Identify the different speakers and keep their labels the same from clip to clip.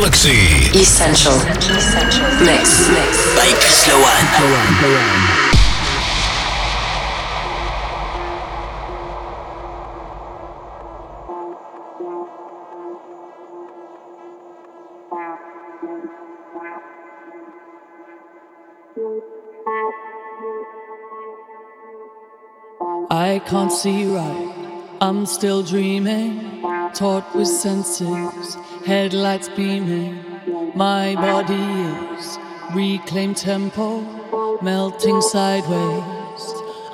Speaker 1: Galaxie.
Speaker 2: Essential. Essential. Mix. Mix.
Speaker 3: By Chris Lowone.
Speaker 4: I can't see right, I'm still dreaming. Taught with senses, headlights beaming. My body is reclaimed tempo, melting sideways.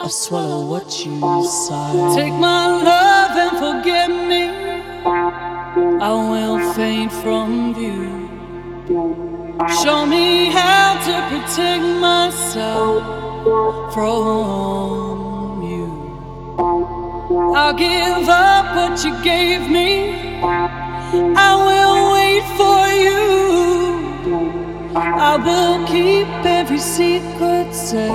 Speaker 4: I swallow what you sigh. Take my love and forgive me. I will faint from view. Show me how to protect myself from. You. I'll give up what you gave me. I will wait for you. I will keep every secret safe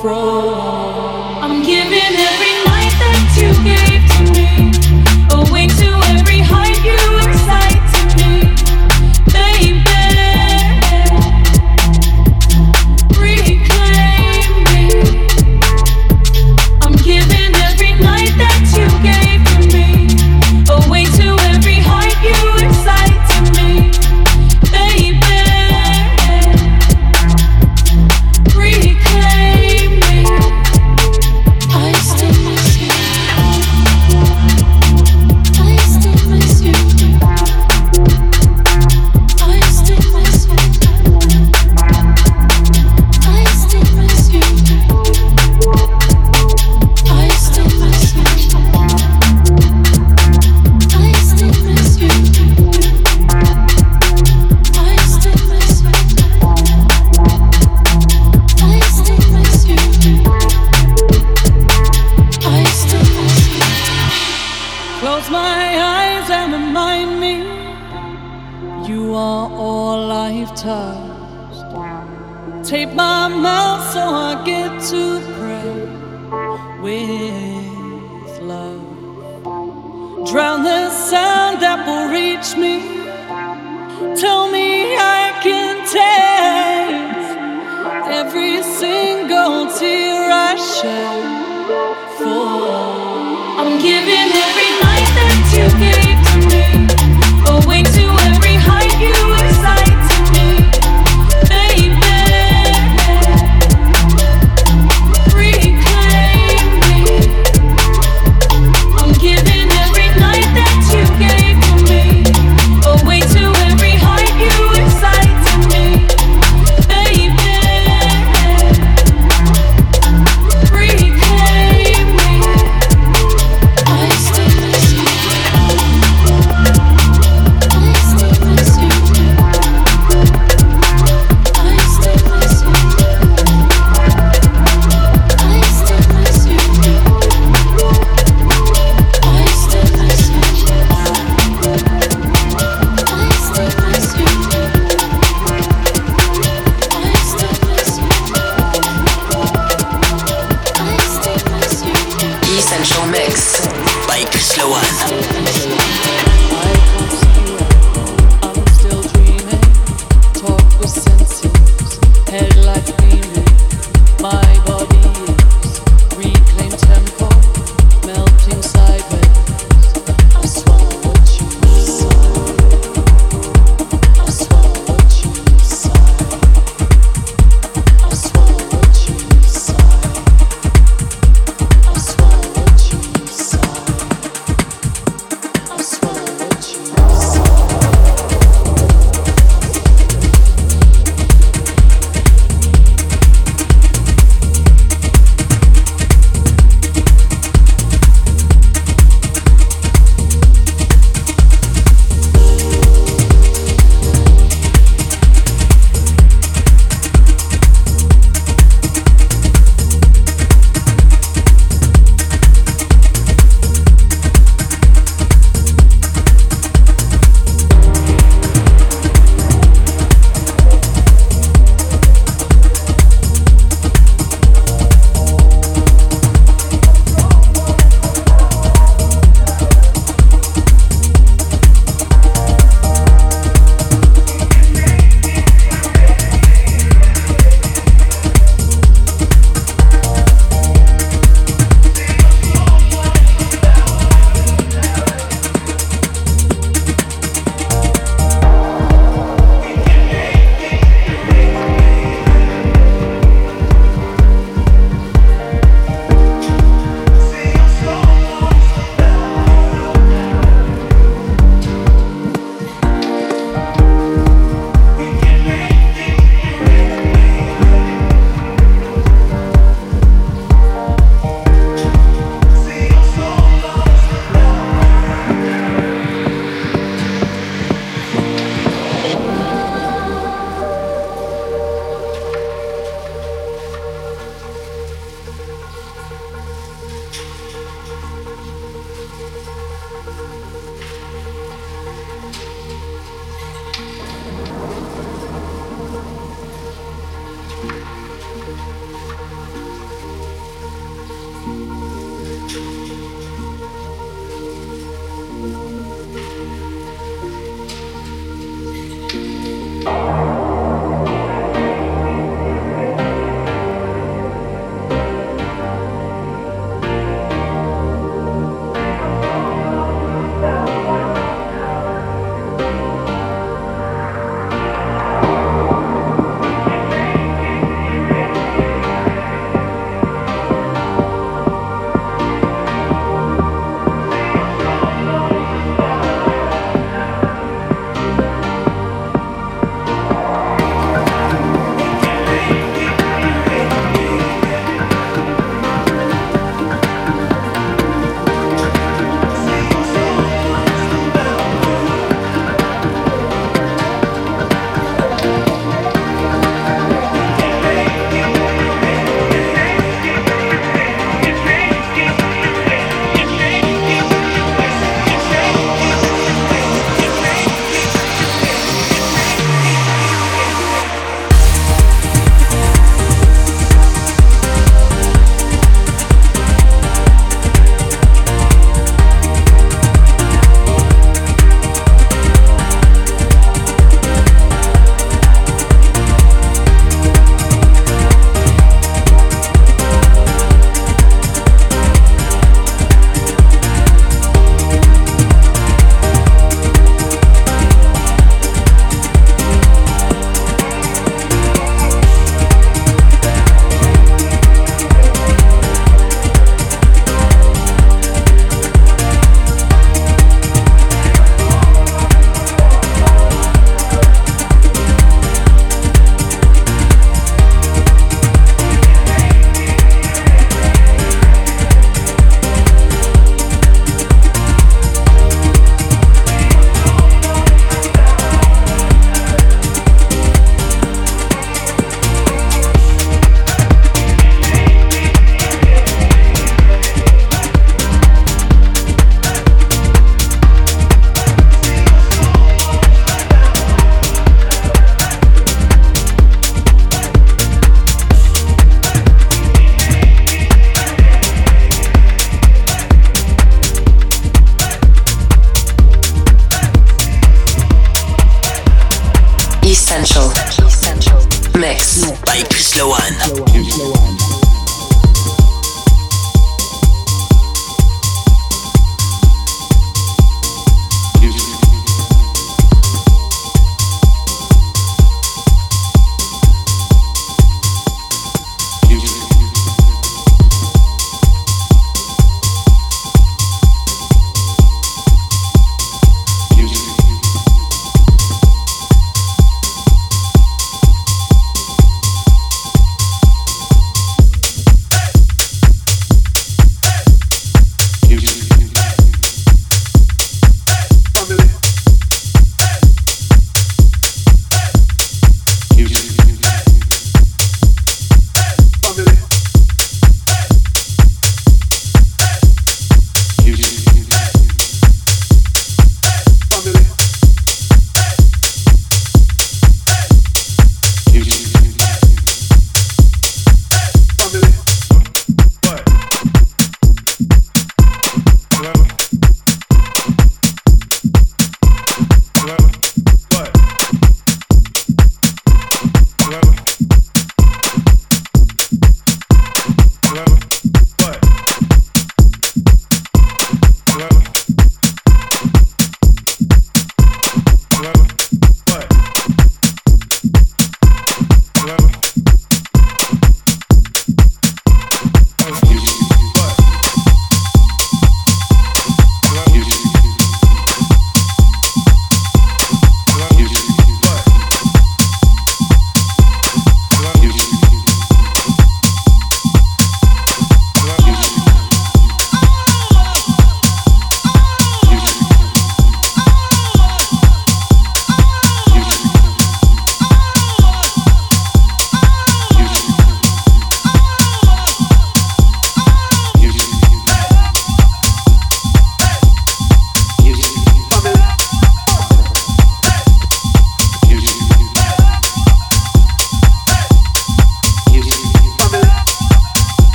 Speaker 4: from.
Speaker 5: I'm giving every night that you gave to me away to every height you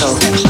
Speaker 6: So.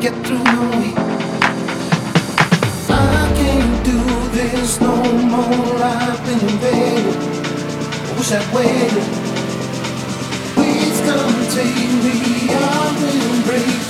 Speaker 6: get through the week. I can't do this no more. I've been. I wish I'd waited. Please come take me. I've been.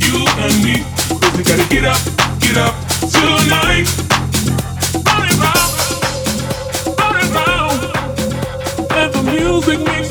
Speaker 6: You
Speaker 7: and me. We gotta get up, get up tonight. Round, round and round. And the music makes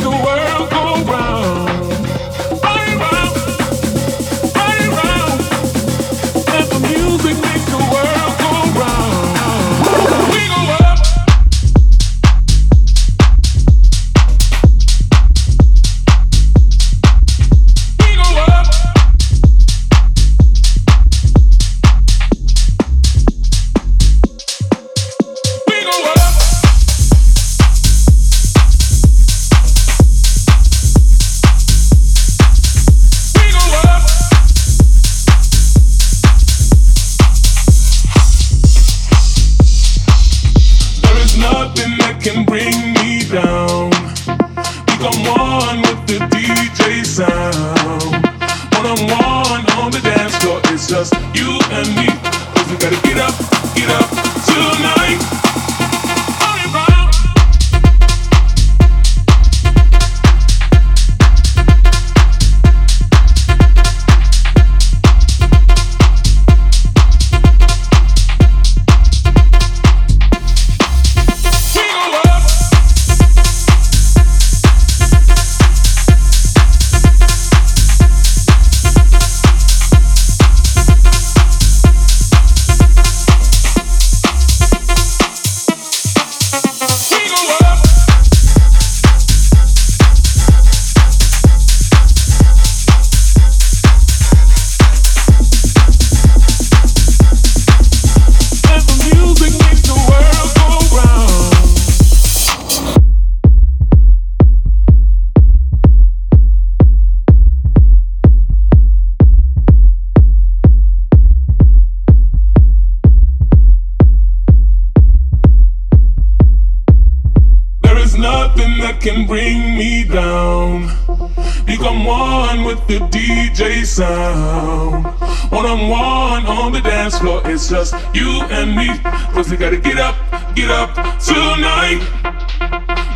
Speaker 7: Become one with the DJ sound. One on one on the dance floor. It's just you and me. Cause we gotta get up, get up tonight.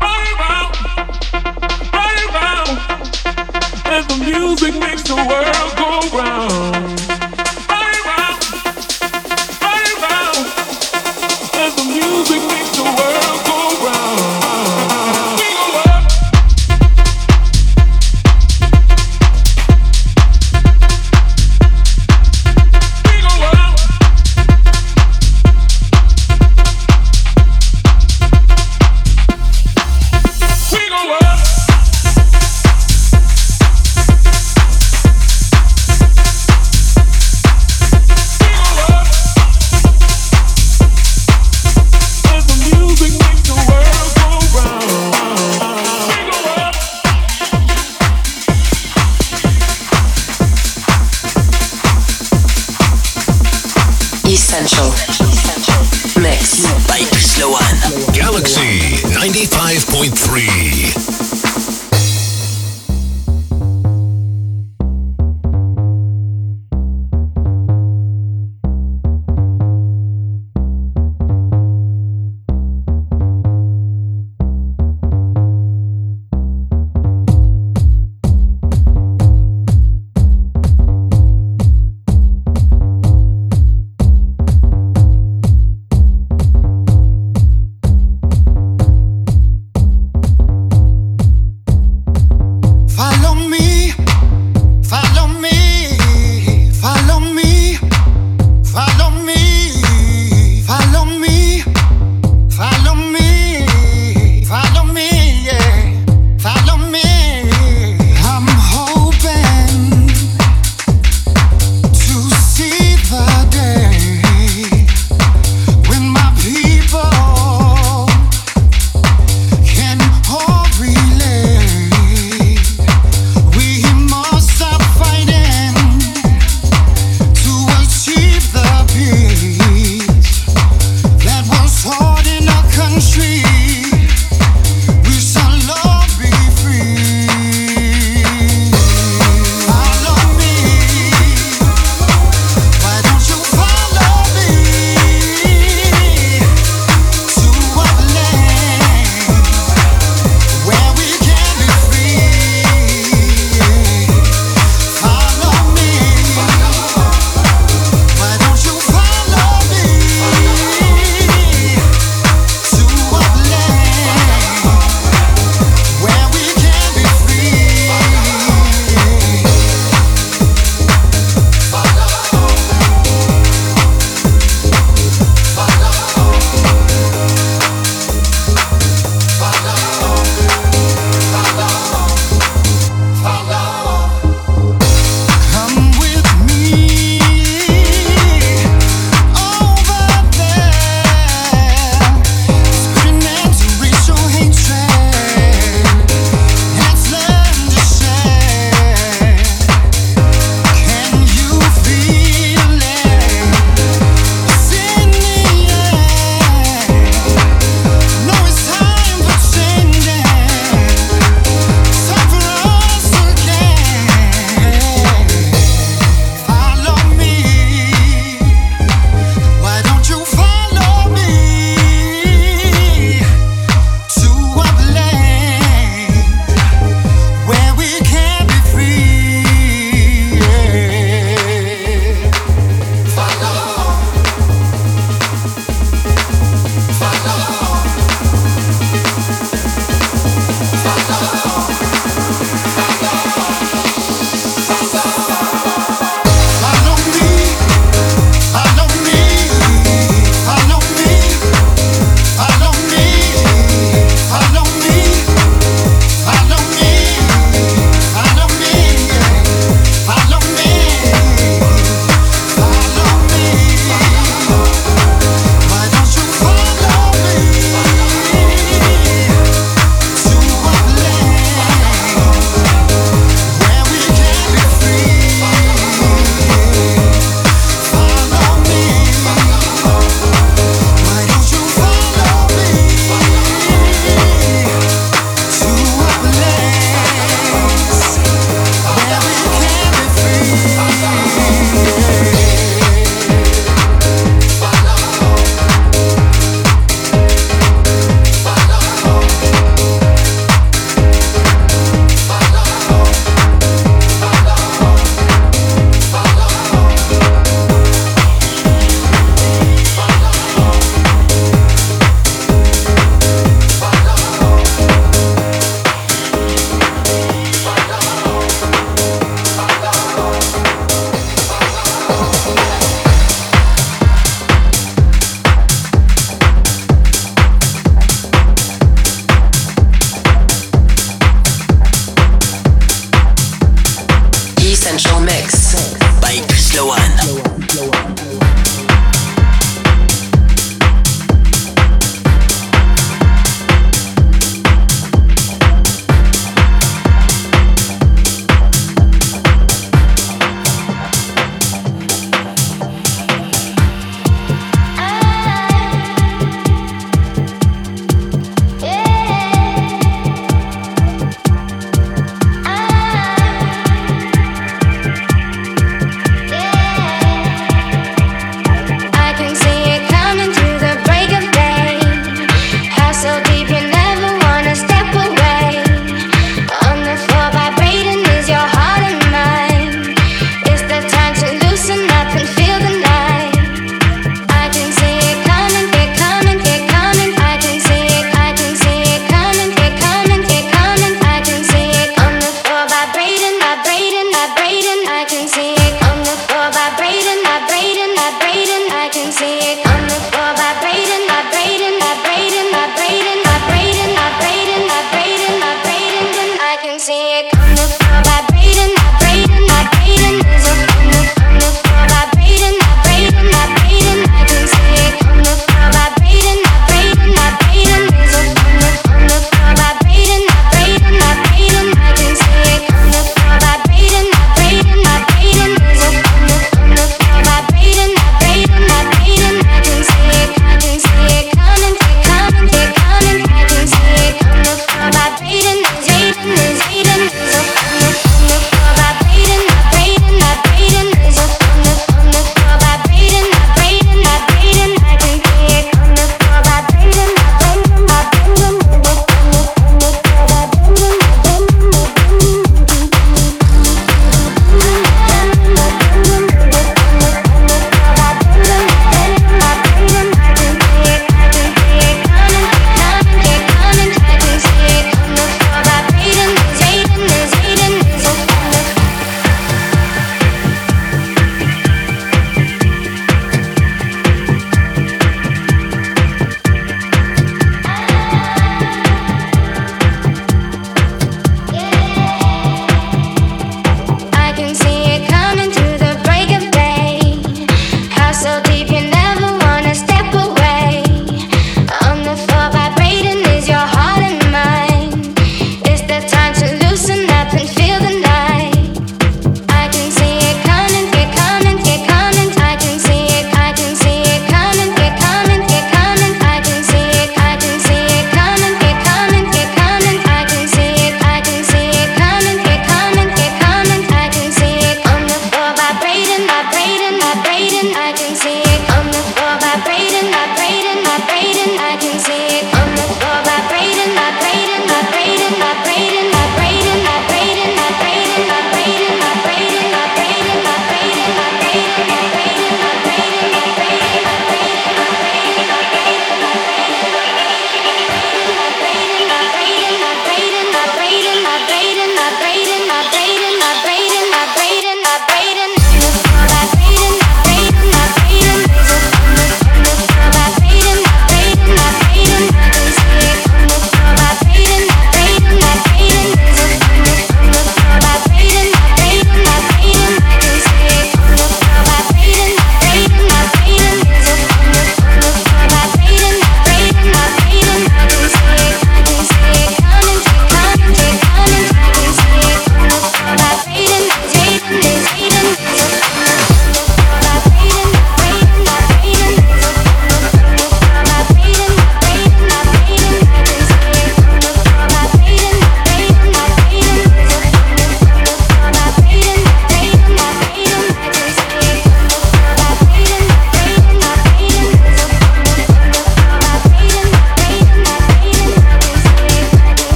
Speaker 7: Right around, right around. And the music makes the world go round. Right around, right the music makes the world